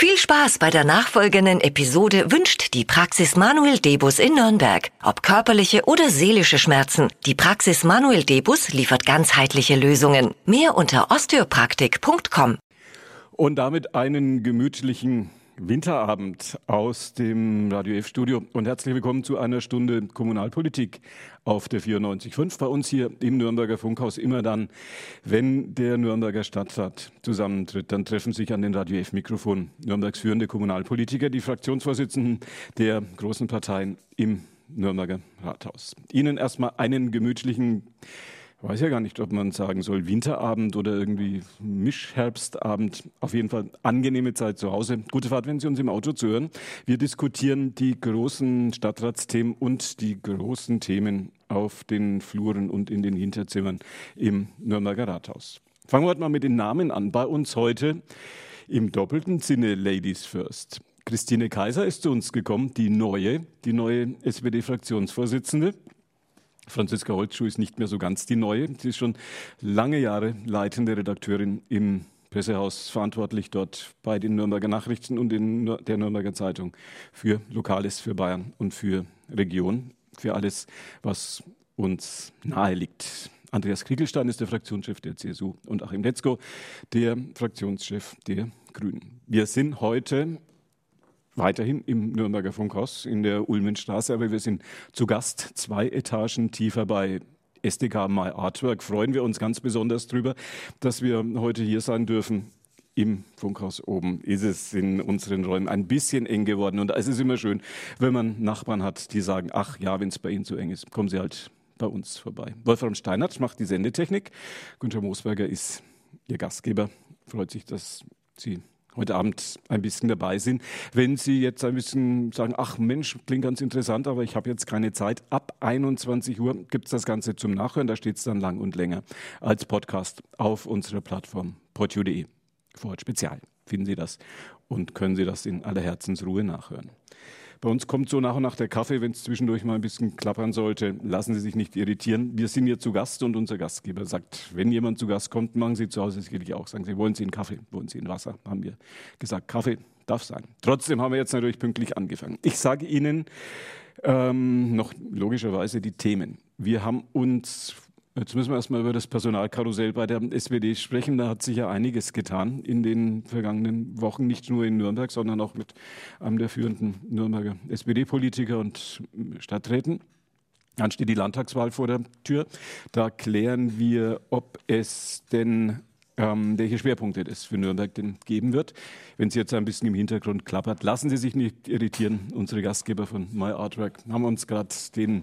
Viel Spaß bei der nachfolgenden Episode wünscht die Praxis Manuel Debus in Nürnberg. Ob körperliche oder seelische Schmerzen, die Praxis Manuel Debus liefert ganzheitliche Lösungen. Mehr unter osteopraktik.com. Und damit einen gemütlichen Winterabend aus dem Radio F-Studio und herzlich willkommen zu einer Stunde Kommunalpolitik auf der 94.5 bei uns hier im Nürnberger Funkhaus. Immer dann, wenn der Nürnberger Stadtrat zusammentritt, dann treffen sich an den Radio F-Mikrofon Nürnbergs führende Kommunalpolitiker, die Fraktionsvorsitzenden der großen Parteien im Nürnberger Rathaus. Ihnen erstmal einen gemütlichen weiß ja gar nicht, ob man sagen soll Winterabend oder irgendwie Mischherbstabend. Auf jeden Fall angenehme Zeit zu Hause. Gute Fahrt, wenn Sie uns im Auto zuhören. Wir diskutieren die großen Stadtratsthemen und die großen Themen auf den Fluren und in den Hinterzimmern im Nürnberger Rathaus. Fangen wir heute mal mit den Namen an. Bei uns heute im doppelten Sinne Ladies First. Christine Kaiser ist zu uns gekommen, die neue, die neue SPD-Fraktionsvorsitzende. Franziska Holzschuh ist nicht mehr so ganz die neue. Sie ist schon lange Jahre leitende Redakteurin im Pressehaus, verantwortlich dort bei den Nürnberger Nachrichten und in der Nürnberger Zeitung für Lokales, für Bayern und für Region, für alles, was uns nahe liegt. Andreas Kriegelstein ist der Fraktionschef der CSU und Achim Letzko, der Fraktionschef der Grünen. Wir sind heute weiterhin im Nürnberger Funkhaus in der Ulmenstraße, aber wir sind zu Gast zwei Etagen tiefer bei SDK My Artwork. Freuen wir uns ganz besonders drüber, dass wir heute hier sein dürfen. Im Funkhaus oben ist es in unseren Räumen ein bisschen eng geworden. Und es ist immer schön, wenn man Nachbarn hat, die sagen, ach ja, wenn es bei Ihnen zu eng ist, kommen Sie halt bei uns vorbei. Wolfram Steinert macht die Sendetechnik. Günther Moosberger ist Ihr Gastgeber. Freut sich, dass Sie heute Abend ein bisschen dabei sind. Wenn Sie jetzt ein bisschen sagen, ach Mensch, klingt ganz interessant, aber ich habe jetzt keine Zeit, ab 21 Uhr gibt es das Ganze zum Nachhören. Da steht es dann lang und länger als Podcast auf unserer Plattform portu.de. Vorort Spezial finden Sie das und können Sie das in aller Herzensruhe nachhören. Bei uns kommt so nach und nach der Kaffee, wenn es zwischendurch mal ein bisschen klappern sollte. Lassen Sie sich nicht irritieren. Wir sind hier zu Gast und unser Gastgeber sagt, wenn jemand zu Gast kommt, machen Sie zu Hause sicherlich auch. Sagen Sie, wollen Sie einen Kaffee? Wollen Sie ein Wasser? Haben wir gesagt, Kaffee darf sein. Trotzdem haben wir jetzt natürlich pünktlich angefangen. Ich sage Ihnen ähm, noch logischerweise die Themen. Wir haben uns Jetzt müssen wir erstmal über das Personalkarussell bei der SPD sprechen. Da hat sich ja einiges getan in den vergangenen Wochen, nicht nur in Nürnberg, sondern auch mit einem der führenden Nürnberger SPD-Politiker und Stadträten. Dann steht die Landtagswahl vor der Tür. Da klären wir, ob es denn ähm, welche Schwerpunkte es für Nürnberg denn geben wird. Wenn es jetzt ein bisschen im Hintergrund klappert, lassen Sie sich nicht irritieren. Unsere Gastgeber von My Artwork haben uns gerade den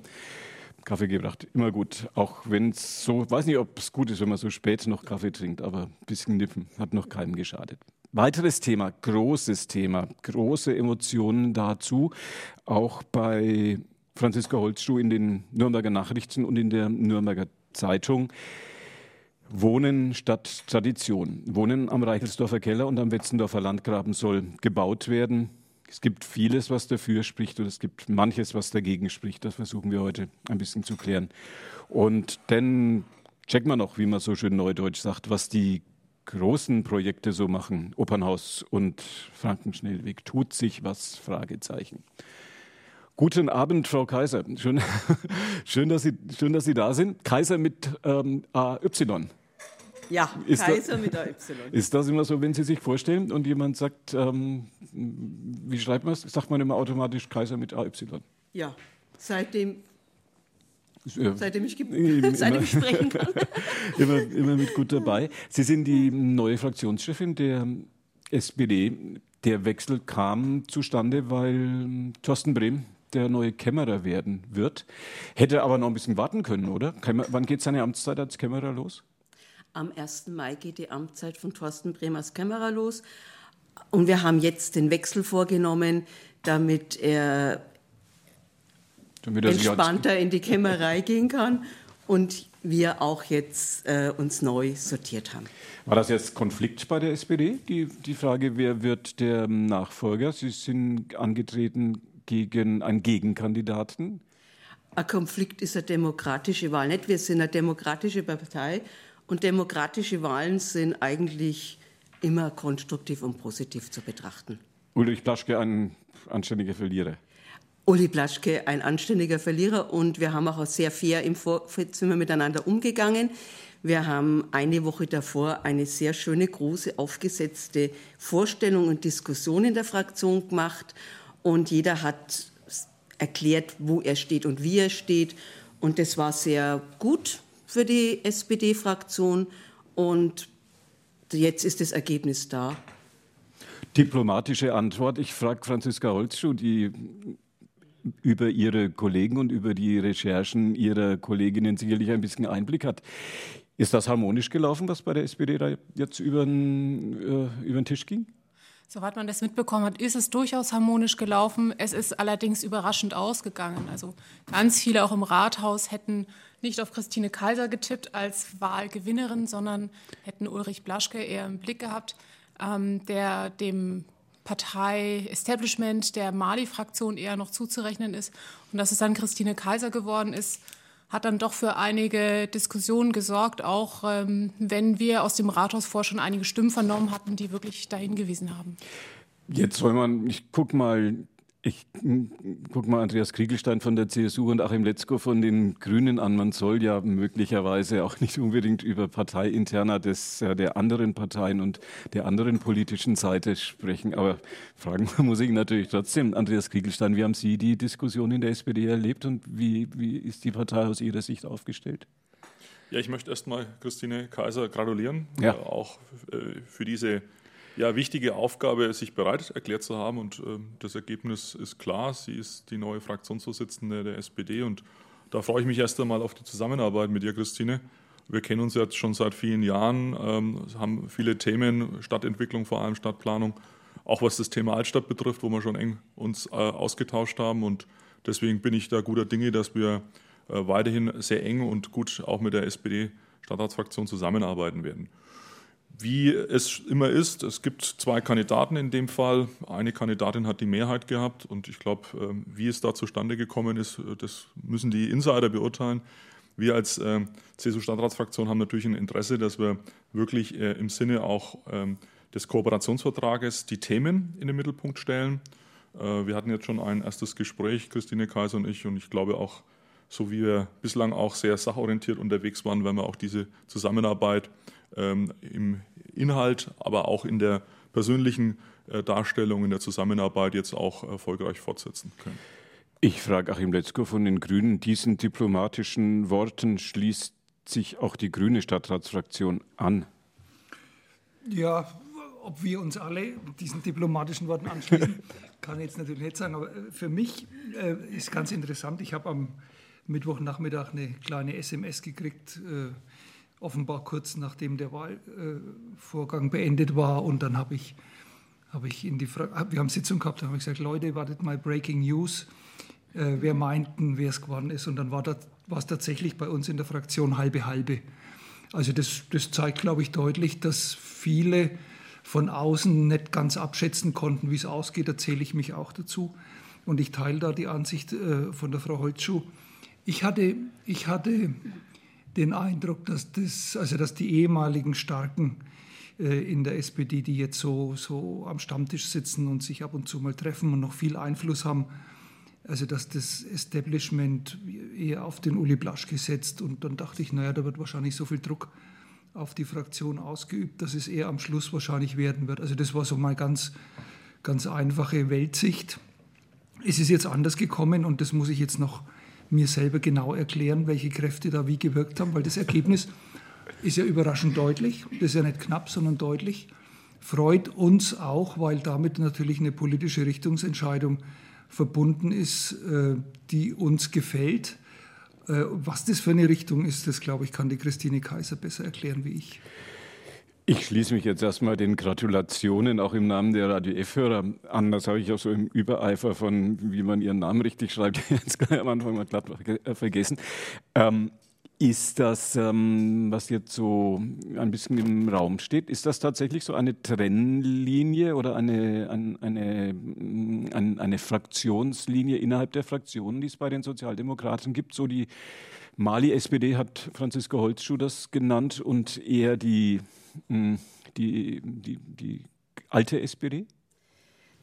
Kaffee gebracht. Immer gut. Auch wenn es so, weiß nicht, ob es gut ist, wenn man so spät noch Kaffee trinkt, aber ein bisschen nippen hat noch keinem geschadet. Weiteres Thema, großes Thema, große Emotionen dazu, auch bei Franziska Holzschuh in den Nürnberger Nachrichten und in der Nürnberger Zeitung. Wohnen statt Tradition. Wohnen am Reichelsdorfer Keller und am Wetzendorfer Landgraben soll gebaut werden. Es gibt vieles, was dafür spricht und es gibt manches, was dagegen spricht. Das versuchen wir heute ein bisschen zu klären. Und dann checken wir noch, wie man so schön neudeutsch sagt, was die großen Projekte so machen. Opernhaus und Frankenschnellweg. Tut sich was? Fragezeichen. Guten Abend, Frau Kaiser. Schön, schön, dass, Sie, schön dass Sie da sind. Kaiser mit ähm, AY. Ja, ist Kaiser da, mit AY. Ist das immer so, wenn Sie sich vorstellen und jemand sagt, ähm, wie schreibt man es? Sagt man immer automatisch Kaiser mit AY? Ja, seitdem Seitdem ich, seitdem ich sprechen kann. immer, immer mit gut dabei. Sie sind die neue Fraktionschefin der SPD. Der Wechsel kam zustande, weil Thorsten Brehm der neue Kämmerer werden wird. Hätte aber noch ein bisschen warten können, oder? Wann geht seine Amtszeit als Kämmerer los? Am 1. Mai geht die Amtszeit von Thorsten Bremers Kämmerer los. Und wir haben jetzt den Wechsel vorgenommen, damit er damit entspannter in die Kämmerei gehen kann und wir auch jetzt äh, uns neu sortiert haben. War das jetzt Konflikt bei der SPD? Die, die Frage, wer wird der Nachfolger? Sie sind angetreten gegen einen Gegenkandidaten. Ein Konflikt ist eine demokratische Wahl nicht. Wir sind eine demokratische Partei und demokratische Wahlen sind eigentlich immer konstruktiv und positiv zu betrachten. Ulrich Plaschke, ein anständiger Verlierer. Uli Plaschke, ein anständiger Verlierer und wir haben auch sehr fair im Vorzimmer miteinander umgegangen. Wir haben eine Woche davor eine sehr schöne, große, aufgesetzte Vorstellung und Diskussion in der Fraktion gemacht und jeder hat erklärt, wo er steht und wie er steht. Und das war sehr gut für die SPD-Fraktion und jetzt ist das Ergebnis da. Diplomatische Antwort. Ich frage Franziska Holzschuh, die über ihre Kollegen und über die Recherchen ihrer Kolleginnen sicherlich ein bisschen Einblick hat. Ist das harmonisch gelaufen, was bei der SPD da jetzt über den, äh, über den Tisch ging? Soweit man das mitbekommen hat, ist es durchaus harmonisch gelaufen. Es ist allerdings überraschend ausgegangen. Also ganz viele auch im Rathaus hätten nicht auf Christine Kaiser getippt als Wahlgewinnerin, sondern hätten Ulrich Blaschke eher im Blick gehabt, ähm, der dem Partei-Establishment der Mali-Fraktion eher noch zuzurechnen ist. Und dass es dann Christine Kaiser geworden ist, hat dann doch für einige Diskussionen gesorgt, auch ähm, wenn wir aus dem Rathaus vor schon einige Stimmen vernommen hatten, die wirklich dahin gewiesen haben. Jetzt soll man, ich guck mal ich gucke mal Andreas Kriegelstein von der CSU und Achim Letzko von den Grünen an. Man soll ja möglicherweise auch nicht unbedingt über Parteiinterner des, der anderen Parteien und der anderen politischen Seite sprechen. Aber fragen muss ich natürlich trotzdem, Andreas Kriegelstein, wie haben Sie die Diskussion in der SPD erlebt und wie, wie ist die Partei aus Ihrer Sicht aufgestellt? Ja, ich möchte erstmal Christine Kaiser gratulieren, ja. äh, auch äh, für diese ja, wichtige Aufgabe, sich bereit erklärt zu haben. Und äh, das Ergebnis ist klar. Sie ist die neue Fraktionsvorsitzende der SPD. Und da freue ich mich erst einmal auf die Zusammenarbeit mit dir, Christine. Wir kennen uns jetzt schon seit vielen Jahren, ähm, haben viele Themen, Stadtentwicklung vor allem, Stadtplanung, auch was das Thema Altstadt betrifft, wo wir schon eng uns äh, ausgetauscht haben. Und deswegen bin ich da guter Dinge, dass wir äh, weiterhin sehr eng und gut auch mit der SPD-Stadtratsfraktion zusammenarbeiten werden. Wie es immer ist, es gibt zwei Kandidaten in dem Fall. Eine Kandidatin hat die Mehrheit gehabt und ich glaube, ähm, wie es da zustande gekommen ist, äh, das müssen die Insider beurteilen. Wir als ähm, CSU-Stadtratsfraktion haben natürlich ein Interesse, dass wir wirklich äh, im Sinne auch ähm, des Kooperationsvertrages die Themen in den Mittelpunkt stellen. Äh, wir hatten jetzt schon ein erstes Gespräch, Christine Kaiser und ich, und ich glaube auch, so wie wir bislang auch sehr sachorientiert unterwegs waren, werden wir auch diese Zusammenarbeit ähm, im Inhalt, aber auch in der persönlichen äh, Darstellung, in der Zusammenarbeit jetzt auch erfolgreich fortsetzen können. Ich frage Achim Letzko von den Grünen. Diesen diplomatischen Worten schließt sich auch die grüne Stadtratsfraktion an. Ja, ob wir uns alle diesen diplomatischen Worten anschließen, kann ich jetzt natürlich nicht sagen. Aber äh, für mich äh, ist ganz interessant. Ich habe am Mittwochnachmittag eine kleine SMS gekriegt. Äh, offenbar kurz nachdem der Wahlvorgang beendet war. Und dann habe ich, hab ich in die Fra wir haben Sitzung gehabt, da habe ich gesagt, Leute, wartet mal Breaking News. Äh, wer meinten, wer es geworden ist. Und dann war es tatsächlich bei uns in der Fraktion halbe halbe. Also das, das zeigt, glaube ich, deutlich, dass viele von außen nicht ganz abschätzen konnten, wie es ausgeht. Da zähle ich mich auch dazu. Und ich teile da die Ansicht äh, von der Frau Holzschuh. Ich hatte, ich hatte den Eindruck, dass, das, also dass die ehemaligen Starken äh, in der SPD, die jetzt so, so am Stammtisch sitzen und sich ab und zu mal treffen und noch viel Einfluss haben, also dass das Establishment eher auf den Uli Blasch gesetzt und dann dachte ich, naja, da wird wahrscheinlich so viel Druck auf die Fraktion ausgeübt, dass es eher am Schluss wahrscheinlich werden wird. Also das war so mal ganz, ganz einfache Weltsicht. Es ist jetzt anders gekommen und das muss ich jetzt noch mir selber genau erklären, welche Kräfte da wie gewirkt haben, weil das Ergebnis ist ja überraschend deutlich. Das ist ja nicht knapp, sondern deutlich. Freut uns auch, weil damit natürlich eine politische Richtungsentscheidung verbunden ist, äh, die uns gefällt. Äh, was das für eine Richtung ist, das glaube ich, kann die Christine Kaiser besser erklären wie ich. Ich schließe mich jetzt erstmal den Gratulationen auch im Namen der Radio F-Hörer an. Das habe ich auch so im Übereifer von, wie man ihren Namen richtig schreibt, jetzt am Anfang mal glatt äh, vergessen. Ähm, ist das, ähm, was jetzt so ein bisschen im Raum steht, ist das tatsächlich so eine Trennlinie oder eine, eine, eine, eine Fraktionslinie innerhalb der Fraktionen, die es bei den Sozialdemokraten gibt? So die Mali-SPD hat Franziska Holzschuh das genannt und eher die die, die, die alte SPD?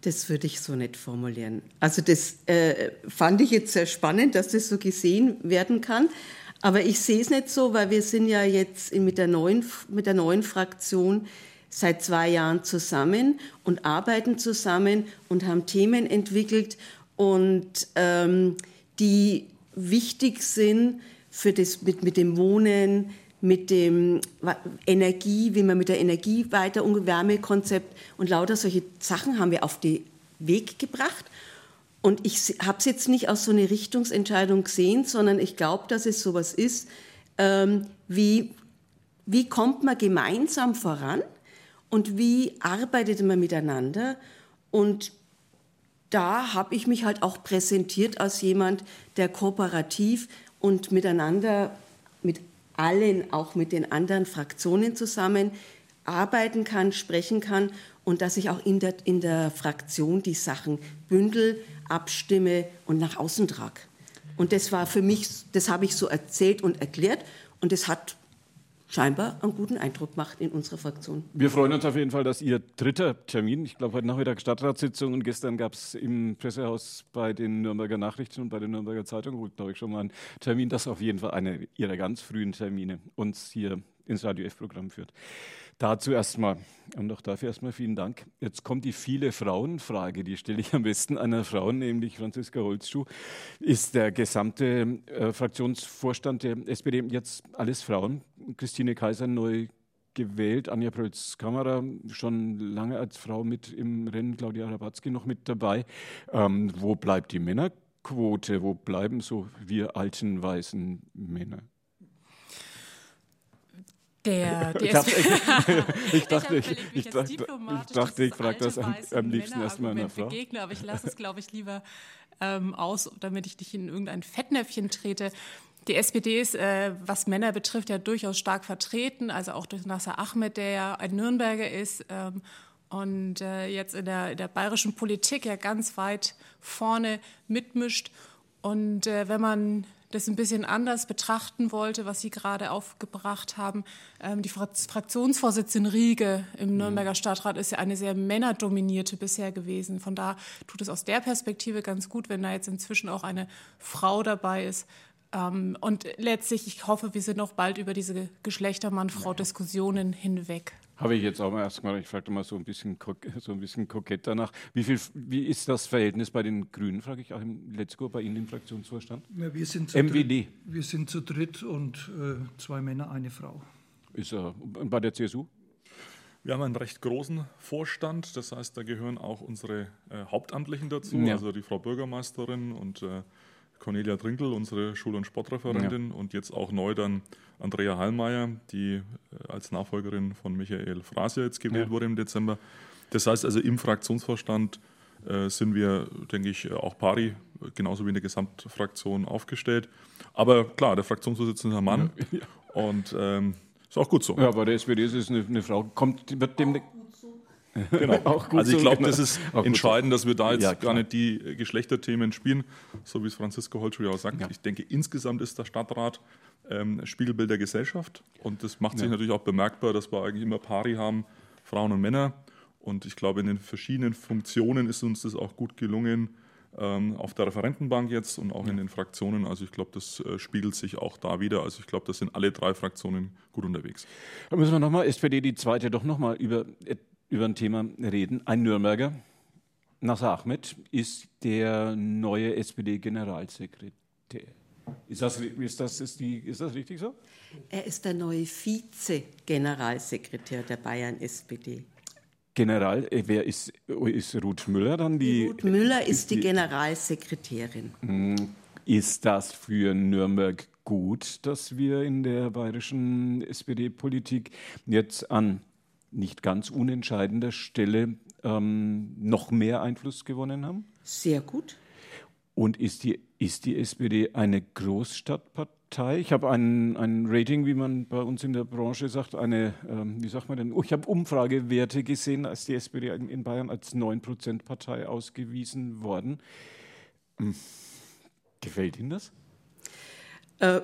Das würde ich so nicht formulieren. Also das äh, fand ich jetzt sehr spannend, dass das so gesehen werden kann. Aber ich sehe es nicht so, weil wir sind ja jetzt mit der neuen, mit der neuen Fraktion seit zwei Jahren zusammen und arbeiten zusammen und haben Themen entwickelt und ähm, die wichtig sind für das mit, mit dem Wohnen, mit dem Energie, wie man mit der Energie weiter und Wärmekonzept und lauter solche Sachen haben wir auf den Weg gebracht. Und ich habe es jetzt nicht aus so einer Richtungsentscheidung gesehen, sondern ich glaube, dass es sowas ist, ähm, wie, wie kommt man gemeinsam voran und wie arbeitet man miteinander. Und da habe ich mich halt auch präsentiert als jemand, der kooperativ und miteinander, mit allen, auch mit den anderen Fraktionen zusammen arbeiten kann, sprechen kann und dass ich auch in der, in der Fraktion die Sachen bündel, abstimme und nach außen trage. Und das war für mich, das habe ich so erzählt und erklärt und es hat scheinbar einen guten Eindruck macht in unserer Fraktion. Wir freuen uns auf jeden Fall, dass Ihr dritter Termin, ich glaube heute Nachmittag Stadtratssitzung und gestern gab es im Pressehaus bei den Nürnberger Nachrichten und bei der Nürnberger Zeitung, glaube ich, schon mal einen Termin, das auf jeden Fall einer Ihrer ganz frühen Termine uns hier ins Radio F-Programm führt. Dazu erstmal und auch dafür erstmal vielen Dank. Jetzt kommt die viele Frauen-Frage, die stelle ich am besten einer Frau, nämlich Franziska Holzschuh. Ist der gesamte äh, Fraktionsvorstand der SPD jetzt alles Frauen? Christine Kaiser neu gewählt, Anja Prölz-Kammerer schon lange als Frau mit im Rennen, Claudia Rabatzky noch mit dabei. Ähm, wo bleibt die Männerquote? Wo bleiben so wir alten weißen Männer? Der, ich, dachte, ich, ich, dachte, ich, ich, dachte, ich dachte, ich frage das am, am liebsten erstmal einer Frau. Begegne, aber ich lasse es, glaube ich, lieber ähm, aus, damit ich nicht in irgendein Fettnäpfchen trete. Die SPD ist, äh, was Männer betrifft, ja durchaus stark vertreten, also auch durch Nasser Ahmed, der ja ein Nürnberger ist ähm, und äh, jetzt in der, in der bayerischen Politik ja ganz weit vorne mitmischt. Und äh, wenn man das ein bisschen anders betrachten wollte, was Sie gerade aufgebracht haben. Ähm, die Fraktionsvorsitzende Riege im mhm. Nürnberger Stadtrat ist ja eine sehr männerdominierte bisher gewesen. Von da tut es aus der Perspektive ganz gut, wenn da jetzt inzwischen auch eine Frau dabei ist. Ähm, und letztlich, ich hoffe, wir sind noch bald über diese Geschlechtermann-Frau-Diskussionen hinweg. Habe ich jetzt auch mal erstmal, ich fragte mal so ein bisschen, so ein bisschen kokett danach. Wie, viel, wie ist das Verhältnis bei den Grünen, frage ich auch im Letzko, bei Ihnen im Fraktionsvorstand? Ja, wir sind zu MWD. Dritt, wir sind zu dritt und äh, zwei Männer, eine Frau. Ist er äh, bei der CSU? Wir haben einen recht großen Vorstand, das heißt, da gehören auch unsere äh, Hauptamtlichen dazu, ja. also die Frau Bürgermeisterin und äh, Cornelia Trinkel, unsere Schul- und Sportreferentin, ja. und jetzt auch neu dann Andrea Hallmeier, die äh, als Nachfolgerin von Michael Frasier jetzt gewählt ja. wurde im Dezember. Das heißt also, im Fraktionsvorstand äh, sind wir, denke ich, auch pari, genauso wie in der Gesamtfraktion aufgestellt. Aber klar, der Fraktionsvorsitzende ist ein Mann ja. und ähm, ist auch gut so. Ja, bei der SPD ist es eine, eine Frau, kommt, wird dem Genau. also ich glaube, das ist entscheidend, dass wir da jetzt ja, gar nicht die Geschlechterthemen spielen, so wie es Franziska Holtschuh ja auch sagt. Ja. Ich denke, insgesamt ist der Stadtrat ähm, Spiegelbild der Gesellschaft und das macht sich ja. natürlich auch bemerkbar, dass wir eigentlich immer Pari haben, Frauen und Männer. Und ich glaube, in den verschiedenen Funktionen ist uns das auch gut gelungen, ähm, auf der Referentenbank jetzt und auch in den Fraktionen. Also ich glaube, das äh, spiegelt sich auch da wieder. Also ich glaube, da sind alle drei Fraktionen gut unterwegs. Da müssen wir nochmal, SPD die zweite, doch nochmal über über ein Thema reden. Ein Nürnberger, Nasser Ahmed, ist der neue SPD-Generalsekretär. Ist das, ist, das, ist, die, ist das richtig so? Er ist der neue Vize-Generalsekretär der Bayern-SPD. General, äh, wer ist, ist Ruth Müller dann die? Ruth Müller ist die, die Generalsekretärin. Hm, ist das für Nürnberg gut, dass wir in der bayerischen SPD-Politik jetzt an nicht ganz unentscheidender Stelle ähm, noch mehr Einfluss gewonnen haben? Sehr gut. Und ist die, ist die SPD eine Großstadtpartei? Ich habe ein, ein Rating, wie man bei uns in der Branche sagt, eine, ähm, wie sagt man denn, oh, ich habe Umfragewerte gesehen, als die SPD in Bayern als 9%-Partei ausgewiesen worden. Hm. Gefällt Ihnen das? Äh,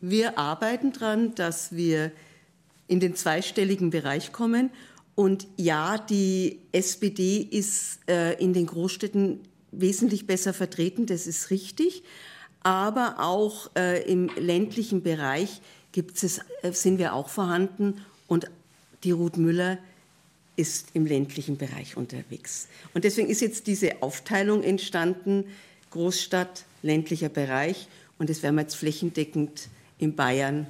wir arbeiten daran, dass wir in den zweistelligen Bereich kommen. Und ja, die SPD ist äh, in den Großstädten wesentlich besser vertreten, das ist richtig. Aber auch äh, im ländlichen Bereich gibt es, äh, sind wir auch vorhanden und die Ruth Müller ist im ländlichen Bereich unterwegs. Und deswegen ist jetzt diese Aufteilung entstanden, Großstadt, ländlicher Bereich. Und das werden wir jetzt flächendeckend in Bayern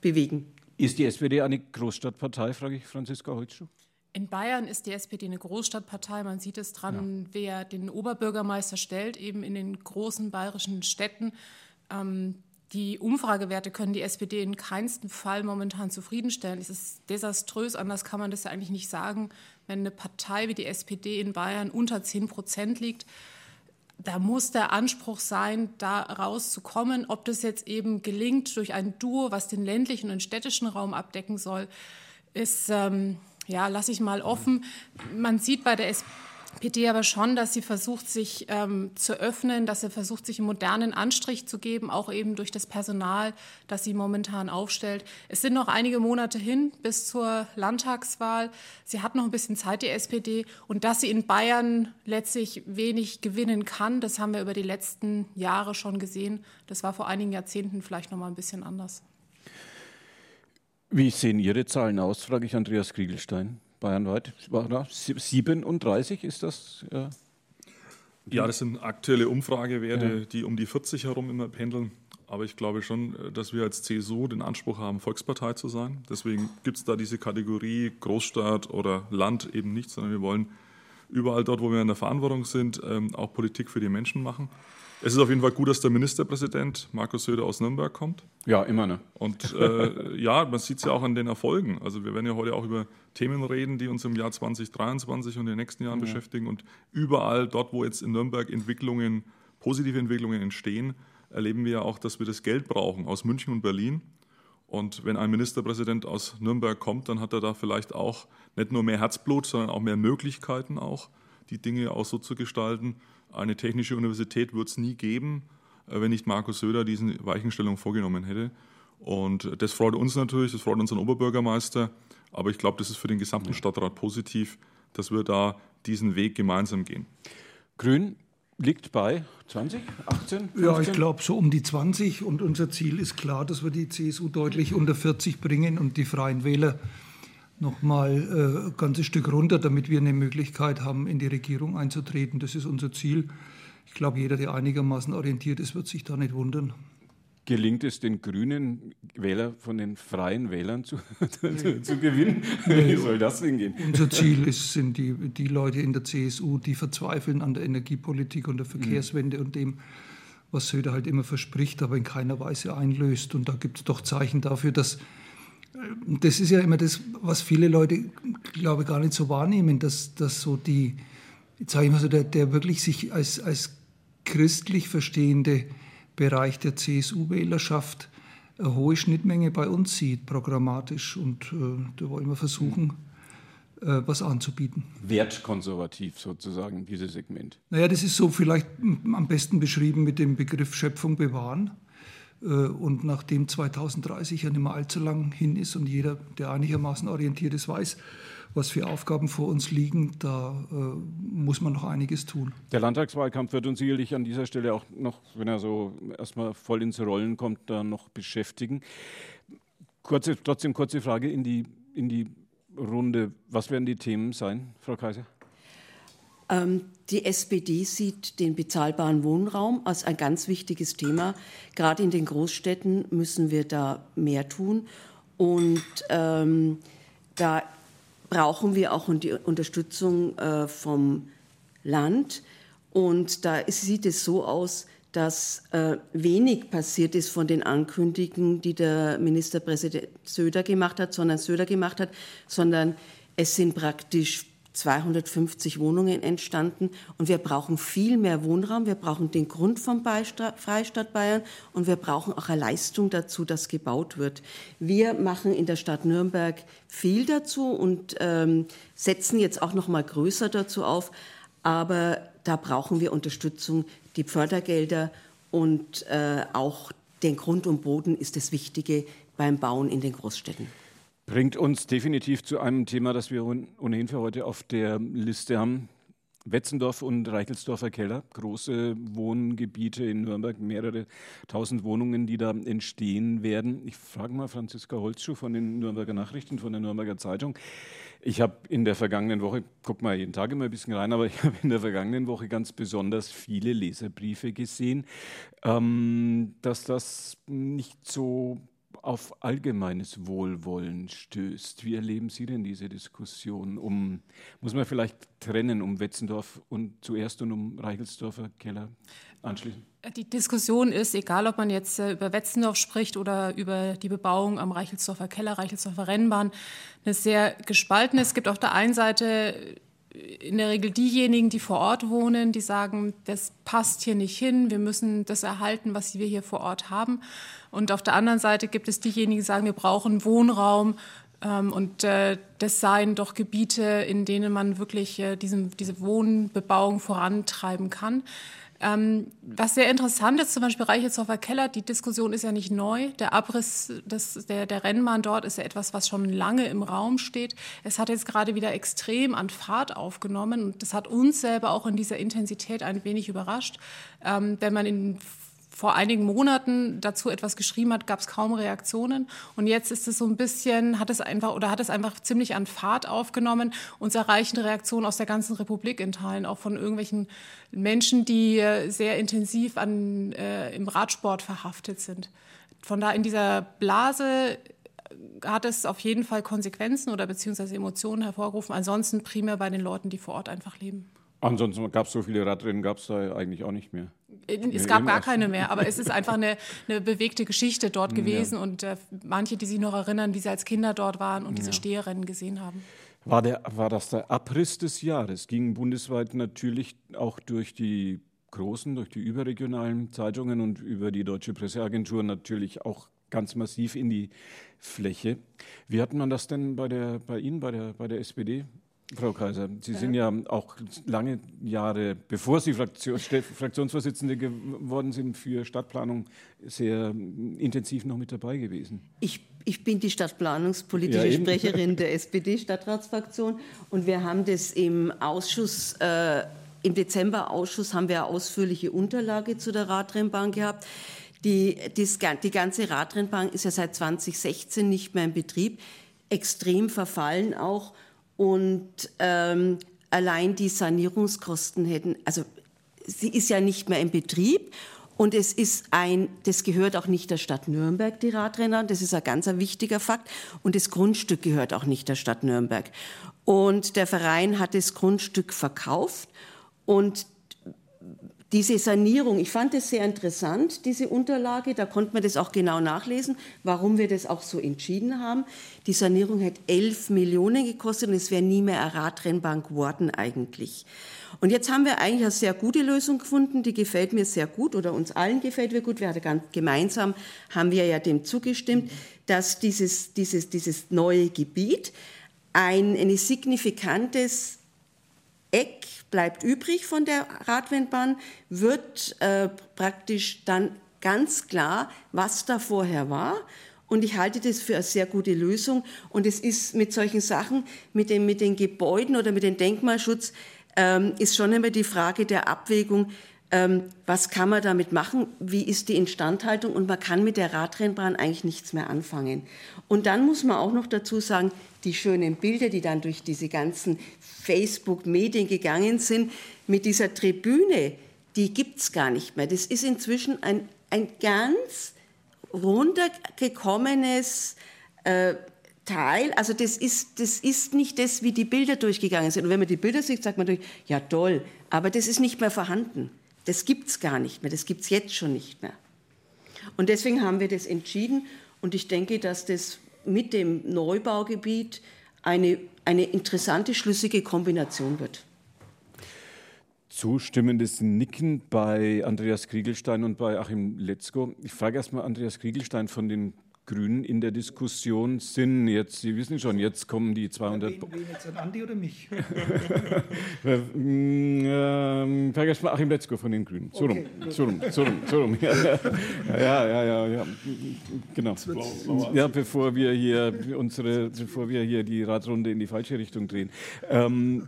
bewegen. Ist die SPD eine Großstadtpartei, frage ich Franziska Holzschuh? In Bayern ist die SPD eine Großstadtpartei. Man sieht es dran, ja. wer den Oberbürgermeister stellt, eben in den großen bayerischen Städten. Ähm, die Umfragewerte können die SPD in keinsten Fall momentan zufriedenstellen. Es ist desaströs, anders kann man das ja eigentlich nicht sagen, wenn eine Partei wie die SPD in Bayern unter 10 Prozent liegt. Da muss der Anspruch sein, da rauszukommen. Ob das jetzt eben gelingt durch ein Duo, was den ländlichen und städtischen Raum abdecken soll, ist, ähm, ja, lasse ich mal offen. Man sieht bei der SPD, PD aber schon, dass sie versucht, sich ähm, zu öffnen, dass sie versucht, sich einen modernen Anstrich zu geben, auch eben durch das Personal, das sie momentan aufstellt. Es sind noch einige Monate hin bis zur Landtagswahl. Sie hat noch ein bisschen Zeit, die SPD. Und dass sie in Bayern letztlich wenig gewinnen kann, das haben wir über die letzten Jahre schon gesehen. Das war vor einigen Jahrzehnten vielleicht noch mal ein bisschen anders. Wie sehen Ihre Zahlen aus, frage ich Andreas Kriegelstein bayernweit. 37 ist das? Ja, ja das sind aktuelle Umfragewerte, ja. die um die 40 herum immer pendeln. Aber ich glaube schon, dass wir als CSU den Anspruch haben, Volkspartei zu sein. Deswegen gibt es da diese Kategorie Großstadt oder Land eben nicht, sondern wir wollen überall dort, wo wir in der Verantwortung sind, ähm, auch Politik für die Menschen machen. Es ist auf jeden Fall gut, dass der Ministerpräsident Markus Söder aus Nürnberg kommt. Ja, immer. Ne? Und äh, ja, man sieht es ja auch an den Erfolgen. Also wir werden ja heute auch über Themen reden, die uns im Jahr 2023 und in den nächsten Jahren ja. beschäftigen. Und überall dort, wo jetzt in Nürnberg Entwicklungen, positive Entwicklungen entstehen, erleben wir ja auch, dass wir das Geld brauchen aus München und Berlin. Und wenn ein Ministerpräsident aus Nürnberg kommt, dann hat er da vielleicht auch nicht nur mehr Herzblut, sondern auch mehr Möglichkeiten auch, die Dinge auch so zu gestalten, eine technische Universität wird es nie geben, äh, wenn nicht Markus Söder diese Weichenstellung vorgenommen hätte. Und das freut uns natürlich, das freut unseren Oberbürgermeister. Aber ich glaube, das ist für den gesamten Stadtrat positiv, dass wir da diesen Weg gemeinsam gehen. Grün liegt bei 20, 18? 15? Ja, ich glaube so um die 20. Und unser Ziel ist klar, dass wir die CSU deutlich unter 40 bringen und die Freien Wähler noch mal äh, ein ganzes Stück runter, damit wir eine Möglichkeit haben, in die Regierung einzutreten. Das ist unser Ziel. Ich glaube, jeder, der einigermaßen orientiert ist, wird sich da nicht wundern. Gelingt es den grünen Wähler von den freien Wählern zu, zu, zu gewinnen? Wie soll das hingehen? Unser Ziel ist, sind die, die Leute in der CSU, die verzweifeln an der Energiepolitik und der Verkehrswende mhm. und dem, was Söder halt immer verspricht, aber in keiner Weise einlöst. Und da gibt es doch Zeichen dafür, dass das ist ja immer das, was viele Leute, glaube ich, gar nicht so wahrnehmen, dass, dass so die, sage ich mal so, der, der wirklich sich als, als christlich verstehende Bereich der CSU-Wählerschaft eine hohe Schnittmenge bei uns sieht, programmatisch. Und äh, da wollen wir versuchen, äh, was anzubieten. Wertkonservativ sozusagen, dieses Segment. Naja, das ist so vielleicht am besten beschrieben mit dem Begriff Schöpfung bewahren. Äh, und nachdem 2030 ja nicht mehr allzu lang hin ist und jeder, der einigermaßen orientiert ist, weiß, was für Aufgaben vor uns liegen, da äh, muss man noch einiges tun. Der Landtagswahlkampf wird uns sicherlich an dieser Stelle auch noch, wenn er so erstmal voll ins Rollen kommt, da noch beschäftigen. Kurze, trotzdem kurze Frage in die, in die Runde. Was werden die Themen sein, Frau Kaiser? Ähm, die SPD sieht den bezahlbaren Wohnraum als ein ganz wichtiges Thema. Gerade in den Großstädten müssen wir da mehr tun. Und ähm, da brauchen wir auch die Unterstützung äh, vom Land. Und da sieht es so aus, dass äh, wenig passiert ist von den Ankündigungen, die der Ministerpräsident Söder gemacht hat, sondern Söder gemacht hat, sondern es sind praktisch 250 Wohnungen entstanden und wir brauchen viel mehr Wohnraum. Wir brauchen den Grund vom Freistaat Bayern und wir brauchen auch eine Leistung dazu, dass gebaut wird. Wir machen in der Stadt Nürnberg viel dazu und ähm, setzen jetzt auch noch mal größer dazu auf. Aber da brauchen wir Unterstützung, die Fördergelder und äh, auch den Grund und Boden ist das Wichtige, beim Bauen in den Großstädten. Bringt uns definitiv zu einem Thema, das wir ohnehin für heute auf der Liste haben. Wetzendorf und Reichelsdorfer Keller, große Wohngebiete in Nürnberg, mehrere tausend Wohnungen, die da entstehen werden. Ich frage mal Franziska Holzschuh von den Nürnberger Nachrichten, von der Nürnberger Zeitung. Ich habe in der vergangenen Woche, guck mal jeden Tag immer ein bisschen rein, aber ich habe in der vergangenen Woche ganz besonders viele Leserbriefe gesehen, ähm, dass das nicht so auf allgemeines Wohlwollen stößt. Wie erleben Sie denn diese Diskussion? Um, muss man vielleicht trennen um Wetzendorf und zuerst und um Reichelsdorfer Keller anschließen? Die Diskussion ist, egal ob man jetzt äh, über Wetzendorf spricht oder über die Bebauung am Reichelsdorfer Keller, Reichelsdorfer Rennbahn, eine sehr gespaltene. Es gibt auf der einen Seite in der Regel diejenigen, die vor Ort wohnen, die sagen, das passt hier nicht hin, wir müssen das erhalten, was wir hier vor Ort haben. Und auf der anderen Seite gibt es diejenigen, die sagen, wir brauchen Wohnraum. Ähm, und äh, das seien doch Gebiete, in denen man wirklich äh, diesen, diese Wohnbebauung vorantreiben kann. Ähm, was sehr interessant ist, zum Beispiel Reichelshofer Keller, die Diskussion ist ja nicht neu. Der Abriss des, der, der Rennbahn dort ist ja etwas, was schon lange im Raum steht. Es hat jetzt gerade wieder extrem an Fahrt aufgenommen und das hat uns selber auch in dieser Intensität ein wenig überrascht. Ähm, wenn man in vor einigen Monaten dazu etwas geschrieben hat, gab es kaum Reaktionen. Und jetzt ist es so ein bisschen, hat es einfach oder hat es einfach ziemlich an Fahrt aufgenommen. Uns erreichen Reaktionen aus der ganzen Republik in Teilen, auch von irgendwelchen Menschen, die äh, sehr intensiv an, äh, im Radsport verhaftet sind. Von da in dieser Blase äh, hat es auf jeden Fall Konsequenzen oder beziehungsweise Emotionen hervorgerufen. Ansonsten primär bei den Leuten, die vor Ort einfach leben. Ansonsten gab es so viele Radrennen, gab es da eigentlich auch nicht mehr. Es gab gar keine mehr, aber es ist einfach eine, eine bewegte Geschichte dort gewesen ja. und äh, manche, die sich noch erinnern, wie sie als Kinder dort waren und ja. diese Steherrennen gesehen haben. War, der, war das der Abriss des Jahres? Ging bundesweit natürlich auch durch die großen, durch die überregionalen Zeitungen und über die Deutsche Presseagentur natürlich auch ganz massiv in die Fläche. Wie hat man das denn bei, der, bei Ihnen, bei der, bei der SPD Frau Kaiser, Sie sind ja auch lange Jahre, bevor Sie Fraktion, Fraktionsvorsitzende geworden sind, für Stadtplanung sehr intensiv noch mit dabei gewesen. Ich, ich bin die stadtplanungspolitische ja, Sprecherin der SPD-Stadtratsfraktion und wir haben das im Ausschuss, äh, im Dezember-Ausschuss haben wir eine ausführliche Unterlage zu der Radrennbahn gehabt. Die, die, die ganze Radrennbahn ist ja seit 2016 nicht mehr in Betrieb, extrem verfallen auch und ähm, allein die Sanierungskosten hätten, also sie ist ja nicht mehr in Betrieb und es ist ein, das gehört auch nicht der Stadt Nürnberg, die Radrenner, das ist ein ganz wichtiger Fakt. Und das Grundstück gehört auch nicht der Stadt Nürnberg. Und der Verein hat das Grundstück verkauft und diese Sanierung, ich fand es sehr interessant, diese Unterlage, da konnte man das auch genau nachlesen, warum wir das auch so entschieden haben. Die Sanierung hat 11 Millionen gekostet und es wäre nie mehr eine Radrennbahn geworden eigentlich. Und jetzt haben wir eigentlich eine sehr gute Lösung gefunden, die gefällt mir sehr gut oder uns allen gefällt mir gut. Wir hatten gemeinsam haben wir ja dem zugestimmt, dass dieses, dieses, dieses neue Gebiet ein, ein signifikantes Eck bleibt übrig von der Radrennbahn, wird äh, praktisch dann ganz klar, was da vorher war. Und ich halte das für eine sehr gute Lösung. Und es ist mit solchen Sachen, mit, dem, mit den Gebäuden oder mit dem Denkmalschutz, ähm, ist schon immer die Frage der Abwägung, was kann man damit machen, wie ist die Instandhaltung und man kann mit der Radrennbahn eigentlich nichts mehr anfangen. Und dann muss man auch noch dazu sagen, die schönen Bilder, die dann durch diese ganzen Facebook-Medien gegangen sind, mit dieser Tribüne, die gibt es gar nicht mehr. Das ist inzwischen ein, ein ganz runtergekommenes äh, Teil, also das ist, das ist nicht das, wie die Bilder durchgegangen sind. Und wenn man die Bilder sieht, sagt man durch, ja toll, aber das ist nicht mehr vorhanden. Das gibt es gar nicht mehr, das gibt es jetzt schon nicht mehr. Und deswegen haben wir das entschieden und ich denke, dass das mit dem Neubaugebiet eine, eine interessante, schlüssige Kombination wird. Zustimmendes Nicken bei Andreas Kriegelstein und bei Achim Letzko. Ich frage erstmal Andreas Kriegelstein von den Grünen in der Diskussion sind. Jetzt, Sie wissen schon, jetzt kommen die 200. Wen, wen jetzt an Andi oder mich? ähm, vergesst mal Achim Letzko von den Grünen. So rum, so rum, so rum, so rum. Ja, ja, ja, ja, ja. genau. Ja, bevor wir hier unsere, bevor wir hier die Radrunde in die falsche Richtung drehen. Ähm,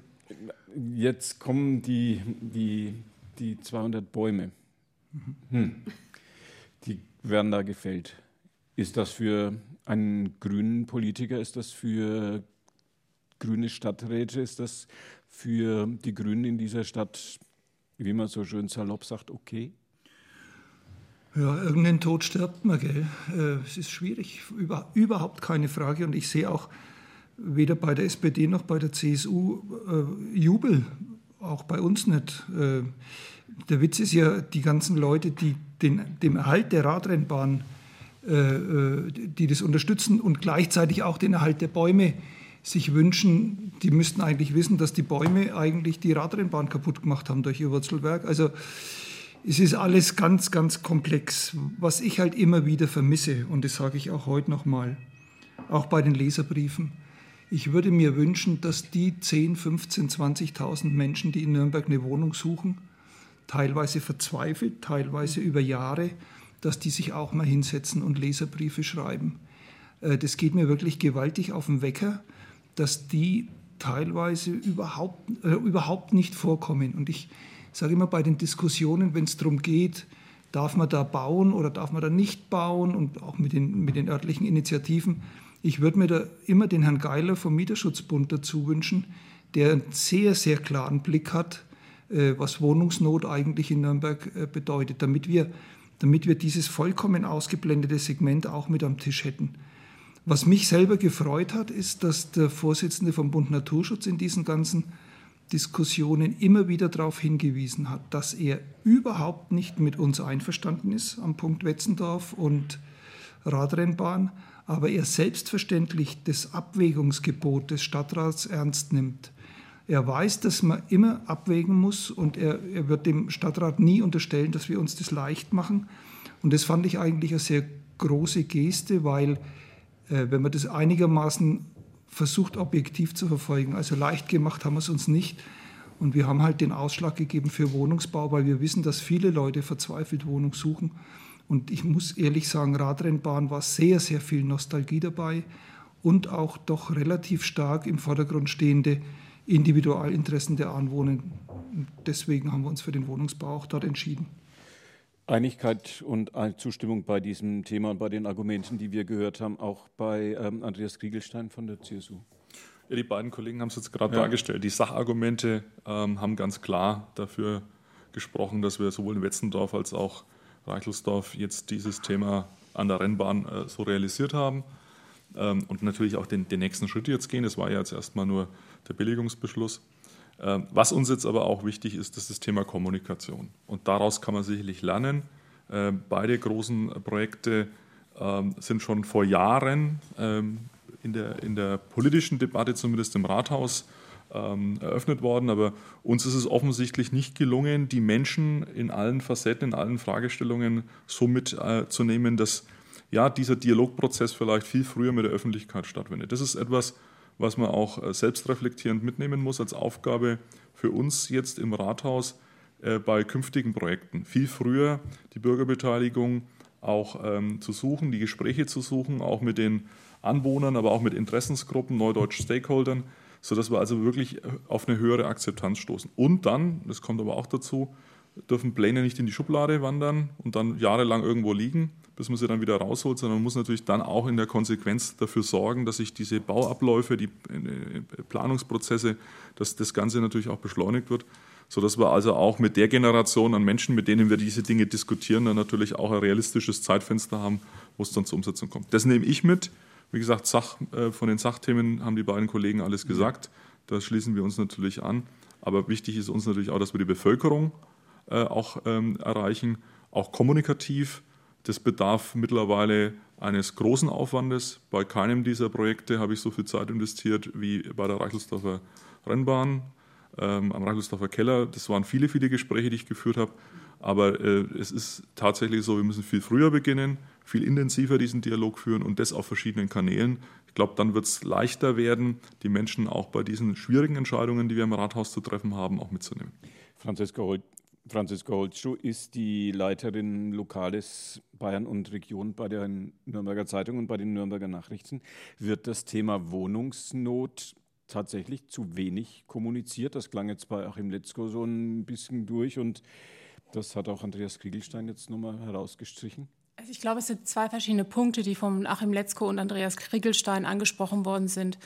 jetzt kommen die, die, die 200 Bäume. Hm. Die werden da gefällt. Ist das für einen grünen Politiker, ist das für grüne Stadträte, ist das für die Grünen in dieser Stadt, wie man so schön salopp sagt, okay? Ja, irgendeinen Tod stirbt man, gell? Äh, es ist schwierig, über, überhaupt keine Frage. Und ich sehe auch weder bei der SPD noch bei der CSU äh, Jubel, auch bei uns nicht. Äh, der Witz ist ja, die ganzen Leute, die den, dem Erhalt der Radrennbahn die das unterstützen und gleichzeitig auch den Erhalt der Bäume sich wünschen, die müssten eigentlich wissen, dass die Bäume eigentlich die Radrennbahn kaputt gemacht haben durch ihr Wurzelwerk. Also es ist alles ganz, ganz komplex. Was ich halt immer wieder vermisse, und das sage ich auch heute nochmal, auch bei den Leserbriefen, ich würde mir wünschen, dass die 10, 15, 20.000 Menschen, die in Nürnberg eine Wohnung suchen, teilweise verzweifelt, teilweise über Jahre, dass die sich auch mal hinsetzen und Leserbriefe schreiben. Äh, das geht mir wirklich gewaltig auf den Wecker, dass die teilweise überhaupt, äh, überhaupt nicht vorkommen. Und ich sage immer bei den Diskussionen, wenn es darum geht, darf man da bauen oder darf man da nicht bauen und auch mit den, mit den örtlichen Initiativen, ich würde mir da immer den Herrn Geiler vom Mieterschutzbund dazu wünschen, der einen sehr, sehr klaren Blick hat, äh, was Wohnungsnot eigentlich in Nürnberg äh, bedeutet, damit wir damit wir dieses vollkommen ausgeblendete Segment auch mit am Tisch hätten. Was mich selber gefreut hat, ist, dass der Vorsitzende vom Bund Naturschutz in diesen ganzen Diskussionen immer wieder darauf hingewiesen hat, dass er überhaupt nicht mit uns einverstanden ist am Punkt Wetzendorf und Radrennbahn, aber er selbstverständlich das Abwägungsgebot des Stadtrats ernst nimmt. Er weiß, dass man immer abwägen muss und er, er wird dem Stadtrat nie unterstellen, dass wir uns das leicht machen. Und das fand ich eigentlich eine sehr große Geste, weil äh, wenn man das einigermaßen versucht, objektiv zu verfolgen, also leicht gemacht haben wir es uns nicht. Und wir haben halt den Ausschlag gegeben für Wohnungsbau, weil wir wissen, dass viele Leute verzweifelt Wohnung suchen. Und ich muss ehrlich sagen, Radrennbahn war sehr, sehr viel Nostalgie dabei und auch doch relativ stark im Vordergrund stehende Individualinteressen der Anwohner. Deswegen haben wir uns für den Wohnungsbau auch dort entschieden. Einigkeit und Zustimmung bei diesem Thema und bei den Argumenten, die wir gehört haben, auch bei ähm, Andreas Kriegelstein von der CSU. Ja, die beiden Kollegen haben es jetzt gerade ja. dargestellt. Die Sachargumente ähm, haben ganz klar dafür gesprochen, dass wir sowohl in Wetzendorf als auch Reichelsdorf jetzt dieses Thema an der Rennbahn äh, so realisiert haben ähm, und natürlich auch den, den nächsten Schritt jetzt gehen. Das war ja jetzt erstmal nur der Billigungsbeschluss. Ähm, was uns jetzt aber auch wichtig ist, ist das Thema Kommunikation. Und daraus kann man sicherlich lernen. Ähm, beide großen Projekte ähm, sind schon vor Jahren in der, in der politischen Debatte, zumindest im Rathaus, eröffnet worden. Aber uns ist es offensichtlich nicht gelungen, die Menschen in allen Facetten, in allen Fragestellungen so mitzunehmen, dass ja, dieser Dialogprozess vielleicht viel früher mit der Öffentlichkeit stattfindet. Das ist etwas, was man auch äh, selbstreflektierend mitnehmen muss als Aufgabe für uns jetzt im Rathaus äh, bei künftigen Projekten. Viel früher die Bürgerbeteiligung auch ähm, zu suchen, die Gespräche zu suchen, auch mit den Anwohnern, aber auch mit Interessensgruppen, neudeutsch Stakeholdern, sodass wir also wirklich äh, auf eine höhere Akzeptanz stoßen. Und dann, das kommt aber auch dazu, dürfen Pläne nicht in die Schublade wandern und dann jahrelang irgendwo liegen, bis man sie dann wieder rausholt, sondern man muss natürlich dann auch in der Konsequenz dafür sorgen, dass sich diese Bauabläufe, die äh, Planungsprozesse, dass das Ganze natürlich auch beschleunigt wird, sodass wir also auch mit der Generation an Menschen, mit denen wir diese Dinge diskutieren, dann natürlich auch ein realistisches Zeitfenster haben, wo es dann zur Umsetzung kommt. Das nehme ich mit. Wie gesagt, Sach, äh, von den Sachthemen haben die beiden Kollegen alles gesagt. Da schließen wir uns natürlich an. Aber wichtig ist uns natürlich auch, dass wir die Bevölkerung äh, auch ähm, erreichen, auch kommunikativ das bedarf mittlerweile eines großen Aufwandes. Bei keinem dieser Projekte habe ich so viel Zeit investiert wie bei der Reichelsdorfer Rennbahn. ähm, am Rachelsdorfer Keller. Das waren viele, viele Gespräche, die ich geführt habe. Aber äh, es ist tatsächlich so, wir müssen viel früher beginnen, viel intensiver diesen Dialog führen und das auf verschiedenen Kanälen. Ich glaube, dann wird es leichter werden, die Menschen auch bei diesen schwierigen Entscheidungen, die wir im Rathaus zu treffen haben, auch mitzunehmen. Franziska, Holt, Franziska Holtschuh ist die Leiterin Lokales Bayern und Region bei der Nürnberger Zeitung und bei den Nürnberger Nachrichten. Wird das Thema Wohnungsnot tatsächlich zu wenig kommuniziert? Das klang jetzt bei Achim Letzko so ein bisschen durch und das hat auch Andreas Kriegelstein jetzt nochmal herausgestrichen. Also ich glaube, es sind zwei verschiedene Punkte, die von Achim Letzko und Andreas Kriegelstein angesprochen worden sind.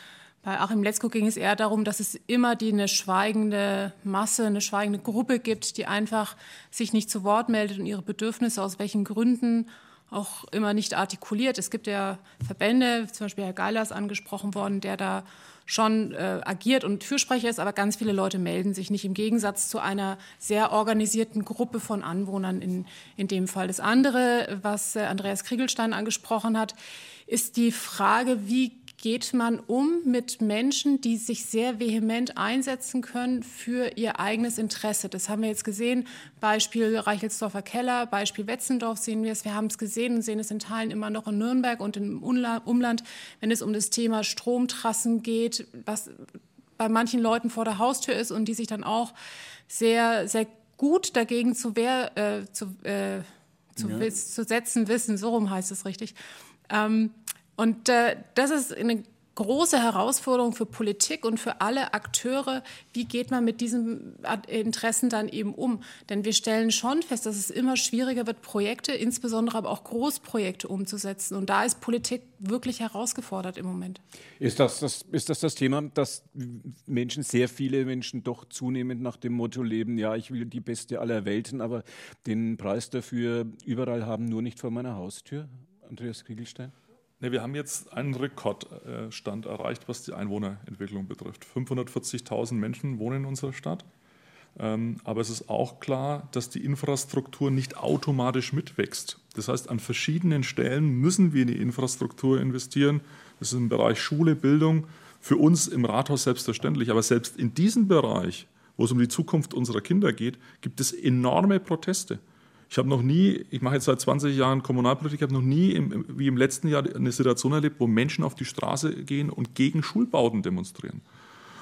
Bei Achim Letzko ging es eher darum, dass es immer die eine schweigende Masse, eine schweigende Gruppe gibt, die einfach sich nicht zu Wort meldet und ihre Bedürfnisse aus welchen Gründen auch immer nicht artikuliert. Es gibt ja Verbände, zum Beispiel Herr Geiler ist angesprochen worden, der da schon äh, agiert und Fürsprecher ist, aber ganz viele Leute melden sich nicht, im Gegensatz zu einer sehr organisierten Gruppe von Anwohnern in, in dem Fall. Das andere, was äh, Andreas Kriegelstein angesprochen hat, ist die Frage, wie geht man um mit Menschen, die sich sehr vehement einsetzen können für ihr eigenes Interesse. Das haben wir jetzt gesehen. Beispiel Reichelsdorfer Keller, Beispiel Wetzendorf sehen wir es. Wir haben es gesehen und sehen es in Teilen immer noch in Nürnberg und im Umland, wenn es um das Thema Stromtrassen geht, was bei manchen Leuten vor der Haustür ist und die sich dann auch sehr, sehr gut dagegen zu, wehr, äh, zu, äh, zu, ja. zu, setzen wissen. So rum heißt es richtig. Ähm, und äh, das ist eine große Herausforderung für Politik und für alle Akteure. Wie geht man mit diesen Interessen dann eben um? Denn wir stellen schon fest, dass es immer schwieriger wird, Projekte, insbesondere aber auch Großprojekte umzusetzen. Und da ist Politik wirklich herausgefordert im Moment. Ist das das, ist das, das Thema, dass Menschen, sehr viele Menschen doch zunehmend nach dem Motto leben, ja, ich will die beste aller Welten, aber den Preis dafür überall haben, nur nicht vor meiner Haustür? Andreas Kriegelstein? Ne, wir haben jetzt einen Rekordstand erreicht, was die Einwohnerentwicklung betrifft. 540.000 Menschen wohnen in unserer Stadt. Ähm, aber es ist auch klar, dass die Infrastruktur nicht automatisch mitwächst. Das heißt, an verschiedenen Stellen müssen wir in die Infrastruktur investieren. Das ist im Bereich Schule, Bildung, für uns im Rathaus selbstverständlich. Aber selbst in diesem Bereich, wo es um die Zukunft unserer Kinder geht, gibt es enorme Proteste. Ich habe noch nie, ich mache jetzt seit 20 Jahren Kommunalpolitik, ich habe noch nie im, wie im letzten Jahr eine Situation erlebt, wo Menschen auf die Straße gehen und gegen Schulbauten demonstrieren.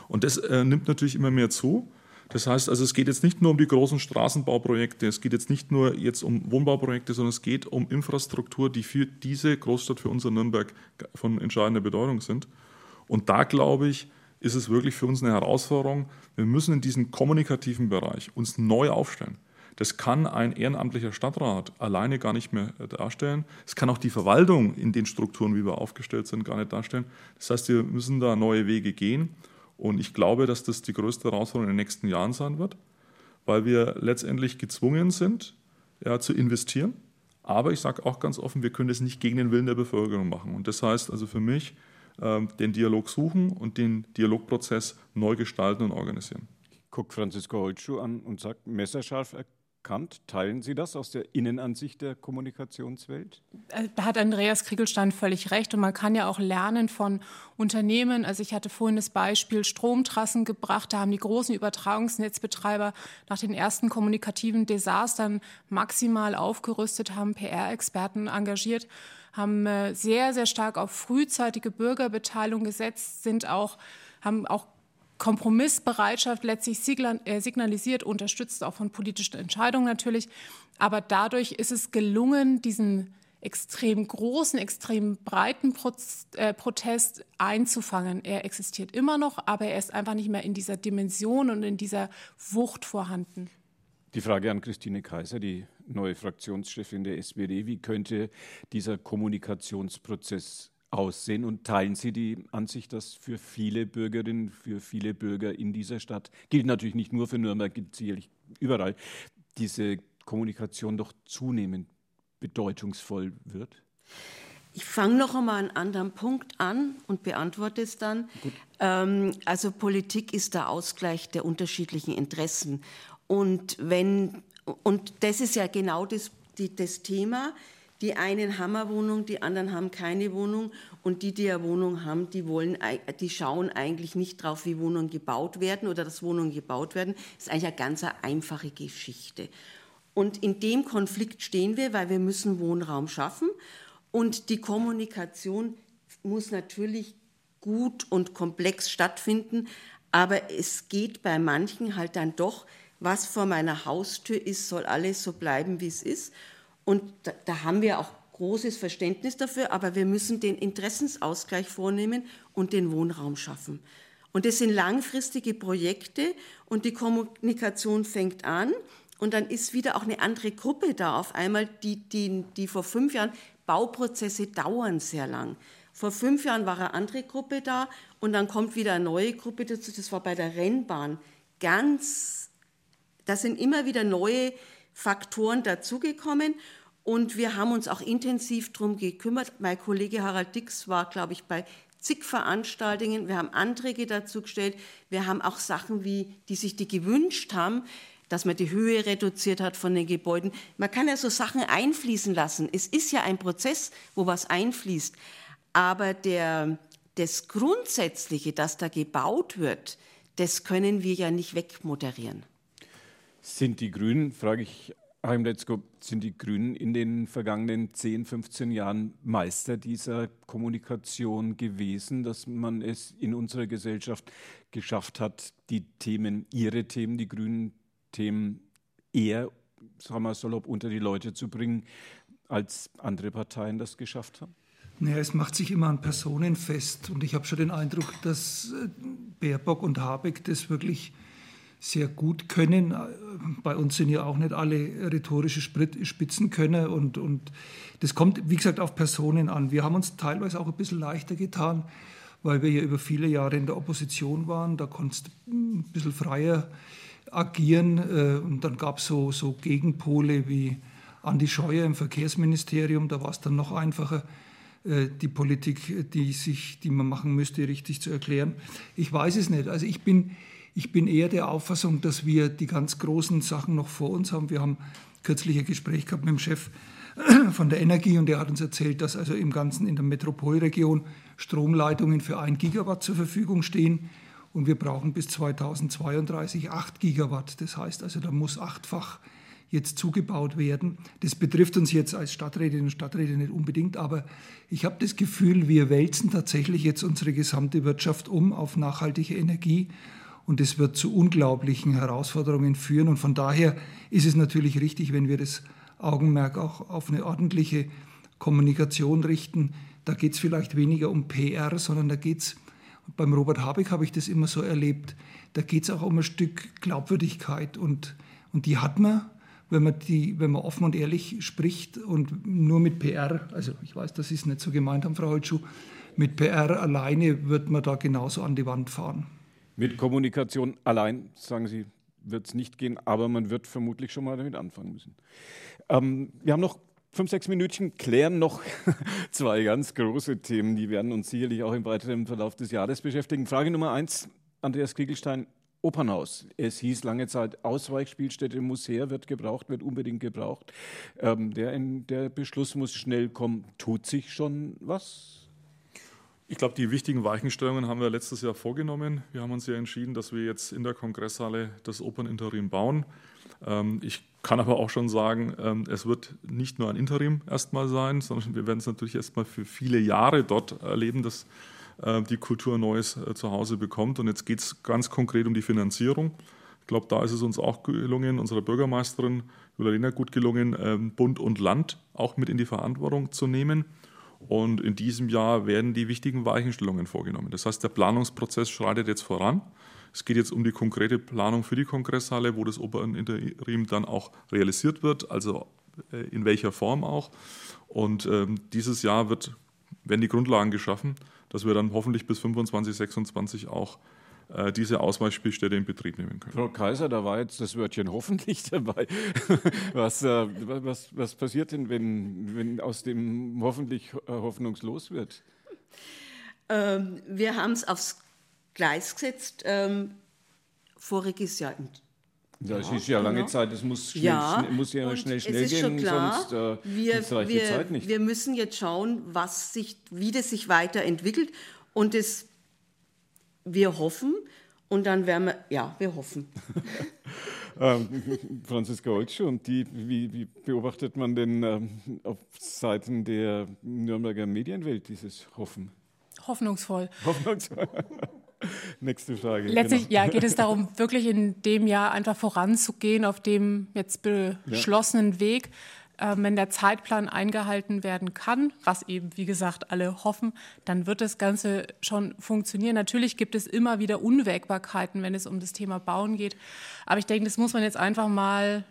Und das äh, nimmt natürlich immer mehr zu. Das heißt also, es geht jetzt nicht nur um die großen Straßenbauprojekte, es geht jetzt nicht nur jetzt um Wohnbauprojekte, sondern es geht um Infrastruktur, die für diese Großstadt, für unser Nürnberg von entscheidender Bedeutung sind. Und da glaube ich, ist es wirklich für uns eine Herausforderung. Wir müssen in diesem kommunikativen Bereich uns neu aufstellen. Das kann ein ehrenamtlicher Stadtrat alleine gar nicht mehr darstellen. Es kann auch die Verwaltung in den Strukturen, wie wir aufgestellt sind, gar nicht darstellen. Das heißt, wir müssen da neue Wege gehen. Und ich glaube, dass das die größte Herausforderung in den nächsten Jahren sein wird, weil wir letztendlich gezwungen sind, ja, zu investieren. Aber ich sage auch ganz offen, wir können das nicht gegen den Willen der Bevölkerung machen. Und das heißt also für mich, äh, den Dialog suchen und den Dialogprozess neu gestalten und organisieren. Guckt Franzisko Holtschuh an und sagt, messerscharf Kant, teilen Sie das aus der Innenansicht der Kommunikationswelt? Äh, da hat Andreas Kriegelstein völlig recht. Und man kann ja auch lernen von Unternehmen. Also ich hatte vorhin das Beispiel Stromtrassen gebracht. Da haben die großen Übertragungsnetzbetreiber nach den ersten kommunikativen Desastern maximal aufgerüstet, haben PR-Experten engagiert, haben äh, sehr, sehr stark auf frühzeitige Bürgerbeteiligung gesetzt, sind auch haben auch Kompromissbereitschaft letztlich äh, signalisiert, unterstützt auch von politischen Entscheidungen natürlich. Aber dadurch ist es gelungen, diesen extrem großen, extrem breiten äh, Protest einzufangen. Er existiert immer noch, aber er ist einfach nicht mehr in dieser Dimension und in dieser Wucht vorhanden. Die Frage an Christine Kaiser, die neue Fraktionschefin der SPD. Wie könnte dieser Kommunikationsprozess aussehen und teilen Sie die Ansicht, dass für viele Bürgerinnen, für viele Bürger in dieser Stadt, gilt natürlich nicht nur für Nürnberg, gilt sicherlich überall, diese Kommunikation doch zunehmend bedeutungsvoll wird? Ich fange noch einmal einen anderen Punkt an und beantworte es dann. Ähm, also Politik ist der Ausgleich der unterschiedlichen Interessen. Und wenn und das ist ja genau das, die, das Thema Die einen haben eine Wohnung, die anderen haben keine Wohnung und die, die eine Wohnung haben, die, wollen, die schauen eigentlich nicht drauf, wie Wohnungen gebaut werden oder dass Wohnungen gebaut werden. Das ist eigentlich eine ganz einfache Geschichte. Und in dem Konflikt stehen wir, weil wir müssen Wohnraum schaffen und die Kommunikation muss natürlich gut und komplex stattfinden, aber es geht bei manchen halt dann doch, was vor meiner Haustür ist, soll alles so bleiben, wie es ist. Und da, da haben wir auch großes Verständnis dafür, aber wir müssen den Interessensausgleich vornehmen und den Wohnraum schaffen. Und das sind langfristige Projekte und die Kommunikation fängt an und dann ist wieder auch eine andere Gruppe da auf einmal, die, die, die vor fünf Jahren, Bauprozesse dauern sehr lang. Vor fünf Jahren war eine andere Gruppe da und dann kommt wieder eine neue Gruppe dazu. Das war bei der Rennbahn ganz, da sind immer wieder neue Faktoren dazugekommen und wir haben uns auch intensiv darum gekümmert. Mein Kollege Harald Dix war, glaube ich, bei zig Veranstaltungen. Wir haben Anträge dazu gestellt. Wir haben auch Sachen, wie, die sich die gewünscht haben, dass man die Höhe reduziert hat von den Gebäuden. Man kann ja so Sachen einfließen lassen. Es ist ja ein Prozess, wo was einfließt. Aber der, das Grundsätzliche, das da gebaut wird, das können wir ja nicht wegmoderieren. Sind die Grünen, frage ich Heim Letzko, sind die Grünen in den vergangenen 10, 15 Jahren Meister dieser Kommunikation gewesen, dass man es in unserer Gesellschaft geschafft hat, die Themen, ihre Themen, die grünen Themen eher, sagen wir salopp, unter die Leute zu bringen, als andere Parteien das geschafft haben? Naja, es macht sich immer an Personen fest. Und ich habe schon den Eindruck, dass äh, Baerbock und Habeck das wirklich sehr gut können. Bei uns sind ja auch nicht alle rhetorische Spitzenkönner. Und, und das kommt, wie gesagt, auf Personen an. Wir haben uns teilweise auch ein bisschen leichter getan, weil wir ja über viele Jahre in der Opposition waren. Da konntest du ein bisschen freier agieren. Äh, und dann gab es so, so Gegenpole wie Andi Scheuer im Verkehrsministerium. Da war es dann noch einfacher äh, die Politik, die, sich, die man machen müsste, richtig zu erklären. Ich weiß es nicht. Also ich bin, ich bin eher der Auffassung, dass wir die ganz großen Sachen noch vor uns haben. Wir haben kürzlich ein Gespräch gehabt mit dem Chef von der Energie und der hat uns erzählt, dass also im Ganzen in der Metropolregion Stromleitungen für ein Gigawatt zur Verfügung stehen und wir brauchen bis 2032 acht Gigawatt. Das heißt also, da muss achtfach jetzt zugebaut werden. Das betrifft uns jetzt als Stadträtinnen und Stadträte nicht unbedingt, aber ich habe das Gefühl, wir wälzen tatsächlich jetzt unsere gesamte Wirtschaft um auf nachhaltige Energie und es wird zu unglaublichen Herausforderungen führen. Und von daher ist es natürlich richtig, wenn wir das Augenmerk auch auf eine ordentliche Kommunikation richten. Da geht es vielleicht weniger um PR, sondern da geht es, beim Robert Habeck habe ich das immer so erlebt, da geht es auch um ein Stück Glaubwürdigkeit und, und die hat man wenn man, die, wenn man offen und ehrlich spricht und nur mit PR, also ich weiß, das ist nicht so gemeint haben, Frau Holtschuh, mit PR alleine wird man da genauso an die Wand fahren. Mit Kommunikation allein, sagen Sie, wird es nicht gehen, aber man wird vermutlich schon mal damit anfangen müssen. Ähm, wir haben noch fünf, sechs Minütchen, klären noch zwei ganz große Themen, die werden uns sicherlich auch im weiteren Verlauf des Jahres beschäftigen. Frage Nummer eins, Andreas Kriegelstein, Opernhaus. Es hieß lange Zeit, Ausweichspielstätte muss her, wird gebraucht, wird unbedingt gebraucht. Ähm, der, der Beschluss muss schnell kommen. Tut sich schon was? Ich glaube, die wichtigen Weichenstellungen haben wir letztes Jahr vorgenommen. Wir haben uns ja entschieden, dass wir jetzt in der Kongresshalle das Operninterim bauen. Ähm, ich kann aber auch schon sagen, ähm, es wird nicht nur ein Interim erstmal sein, sondern wir werden es natürlich erstmal für viele Jahre dort erleben, dass äh, die Kultur Neues äh, zu Hause bekommt. Und jetzt geht es ganz konkret um die Finanzierung. Ich glaube, da ist es uns auch gelungen, unserer Bürgermeisterin Julia gut gelungen, ähm, Bund und Land auch mit in die Verantwortung zu nehmen. Und in diesem Jahr werden die wichtigen Weichenstellungen vorgenommen. Das heißt, der Planungsprozess schreitet jetzt voran. Es geht jetzt um die konkrete Planung für die Kongresshalle, wo das Operninterim dann auch realisiert wird, also äh, in welcher Form auch. Und ähm, dieses Jahr wird, werden die Grundlagen geschaffen dass wir dann hoffentlich bis 25, 26 auch diese Ausweichspielstätte in Betrieb nehmen können. Frau Kaiser, da war jetzt das Wörtchen hoffentlich dabei. Was, äh, was, was passiert denn, wenn, wenn aus dem hoffentlich äh, hoffnungslos wird? Ähm, wir haben es aufs Gleis gesetzt. Ähm, voriges Jahr, Das ja, ist ja lange genau. Zeit, es muss, schnell, ja, schnell, muss ja schnell, schnell es ist gehen, schon klar, sonst äh, wir, reicht wir, die Zeit nicht. Wir müssen jetzt schauen, was sich, wie das sich weiterentwickelt und das, wir hoffen und dann werden wir, ja, wir hoffen. ähm, Franziska Olschuh, und die, wie, wie, beobachtet man denn ähm, auf Seiten der Nürnberger Medienwelt dieses Hoffen? Hoffnungsvoll. Hoffnungsvoll. Nächste Frage. Letztlich genau. ja, geht es darum, wirklich in dem Jahr einfach voranzugehen auf dem jetzt beschlossenen ja. Weg. Äh, wenn der Zeitplan eingehalten werden kann, was eben, wie gesagt, alle hoffen, dann wird das Ganze schon funktionieren. Natürlich gibt es immer wieder Unwägbarkeiten, wenn es um das Thema Bauen geht. Aber ich denke, das muss man jetzt einfach mal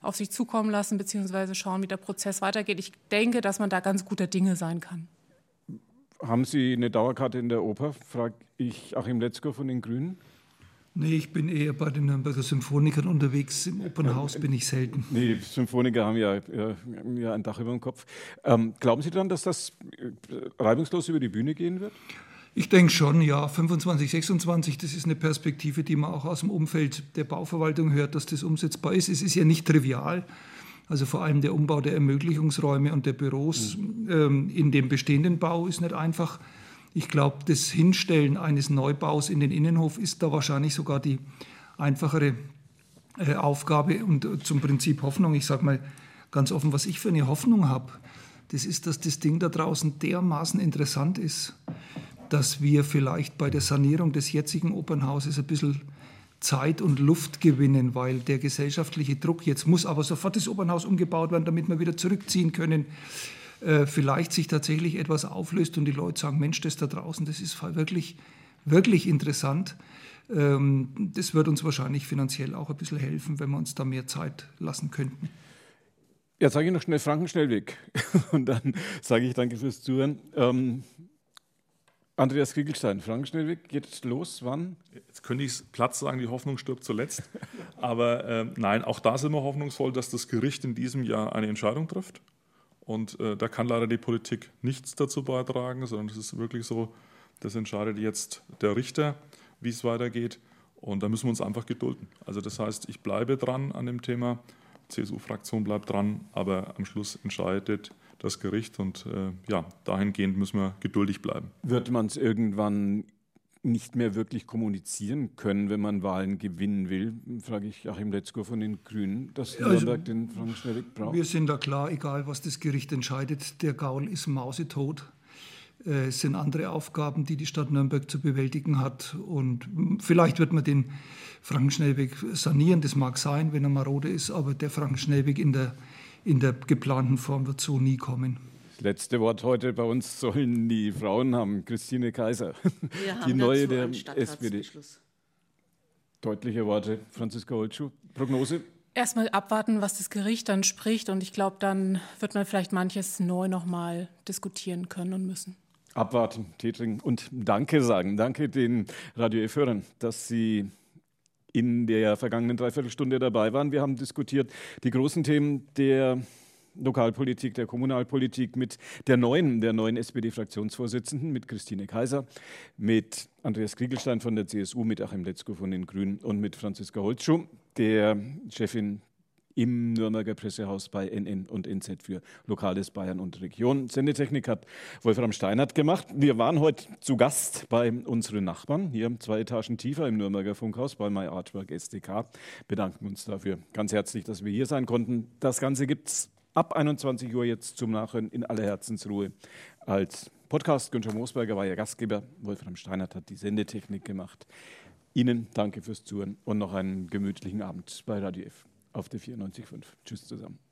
auf sich zukommen lassen, beziehungsweise schauen, wie der Prozess weitergeht. Ich denke, dass man da ganz guter Dinge sein kann. Haben Sie eine Dauerkarte in der Oper? frage ich Achim Letzko von den Grünen. Nee, ich bin eher bei den Nürnberger Symphonikern unterwegs. Im Opernhaus bin ich selten. Nee, die Symphoniker haben ja, ja, ja ein Dach über dem Kopf. Ähm, glauben Sie dann, dass das äh, reibungslos über die Bühne gehen wird? Ich denke schon, ja. 25, 26, das ist eine Perspektive, die man auch aus dem Umfeld der Bauverwaltung hört, dass das umsetzbar ist. Es ist ja nicht trivial. Also vor allem der Umbau der Ermöglichungsräume und der Büros mhm. ähm, in dem bestehenden Bau ist nicht einfach. Ich glaube, das Hinstellen eines Neubaus in den Innenhof ist da wahrscheinlich sogar die einfachere äh, Aufgabe und äh, zum Prinzip Hoffnung. Ich sage mal ganz offen, was ich für eine Hoffnung habe, das ist, dass das Ding da draußen dermaßen interessant ist, dass wir vielleicht bei der Sanierung des jetzigen Opernhauses ein bisschen Zeit und Luft gewinnen, weil der gesellschaftliche Druck, jetzt muss aber sofort das Opernhaus umgebaut werden, damit wir wieder zurückziehen können, äh, vielleicht sich tatsächlich etwas auflöst und die Leute sagen, Mensch, das da draußen, das ist wirklich, wirklich interessant. Ähm, das wird uns wahrscheinlich finanziell auch ein bisschen helfen, wenn wir uns da mehr Zeit lassen könnten. Jetzt sage ich noch schnell Frankenschnellweg und dann sage ich danke fürs Zuhören. Ähm, Andreas Kriegelstein, Frankenschnellweg geht los, wann? Jetzt könnte ich es Platz sagen, die Hoffnung stirbt zuletzt. Aber äh, nein, auch da sind wir hoffnungsvoll, dass das Gericht in diesem Jahr eine Entscheidung trifft. Und äh, da kann leider die Politik nichts dazu beitragen, sondern es ist wirklich so, das entscheidet jetzt der Richter, wie es weitergeht. Und da müssen wir uns einfach gedulden. Also das heißt, ich bleibe dran an dem Thema, CSU-Fraktion bleibt dran, aber am Schluss entscheidet das Gericht. Und äh, ja, dahingehend müssen wir geduldig bleiben. Wird man es irgendwann nicht mehr wirklich kommunizieren können, wenn man Wahlen gewinnen will, frage ich Achim Letzko von den Grünen, dass Nürnberg also, den Frank Schnellig braucht. Wir sind da klar, egal was das Gericht entscheidet, der Gaul ist mausetot. Äh, es sind andere Aufgaben, die die Stadt Nürnberg zu bewältigen hat. Und vielleicht wird man den Frankenschnellweg sanieren, das mag sein, wenn er marode ist, aber der Frankenschnellweg in der in der geplanten Form wird so nie kommen. Das letzte Wort heute bei uns sollen die Frauen haben. Christine Kaiser, Wir die neue der SPD. Deutliche Worte, Franziska Holtschuh. Prognose? Erstmal abwarten, was das Gericht dann spricht. Und ich glaube, dann wird man vielleicht manches neu nochmal diskutieren können und müssen. Abwarten, Tee trinken und Danke sagen. Danke den Radio F-Hörern, dass Sie in der vergangenen Dreiviertelstunde dabei waren. Wir haben diskutiert die großen Themen der Lokalpolitik, der Kommunalpolitik mit der neuen, der neuen SPD-Fraktionsvorsitzenden, mit Christine Kaiser, mit Andreas Kriegelstein von der CSU, mit Achim Letzko von den Grünen und mit Franziska Holzschuh, der Chefin im Nürnberger Pressehaus bei NN und NZ für Lokales Bayern und Region. Sendetechnik hat Wolfram Steinert gemacht. Wir waren heute zu Gast bei unseren Nachbarn, hier zwei Etagen tiefer im Nürnberger Funkhaus bei My Artwork SDK. Bedanken uns dafür ganz herzlich, dass wir hier sein konnten. Das Ganze gibt es ab 21 Uhr jetzt zum Nachhören in aller Herzensruhe als Podcast. Günther Moosberger war ja Gastgeber. Wolfram Steinert hat die Sendetechnik gemacht. Ihnen danke fürs Zuhören und noch einen gemütlichen Abend bei Radio F auf der 94.5. Tschüss zusammen.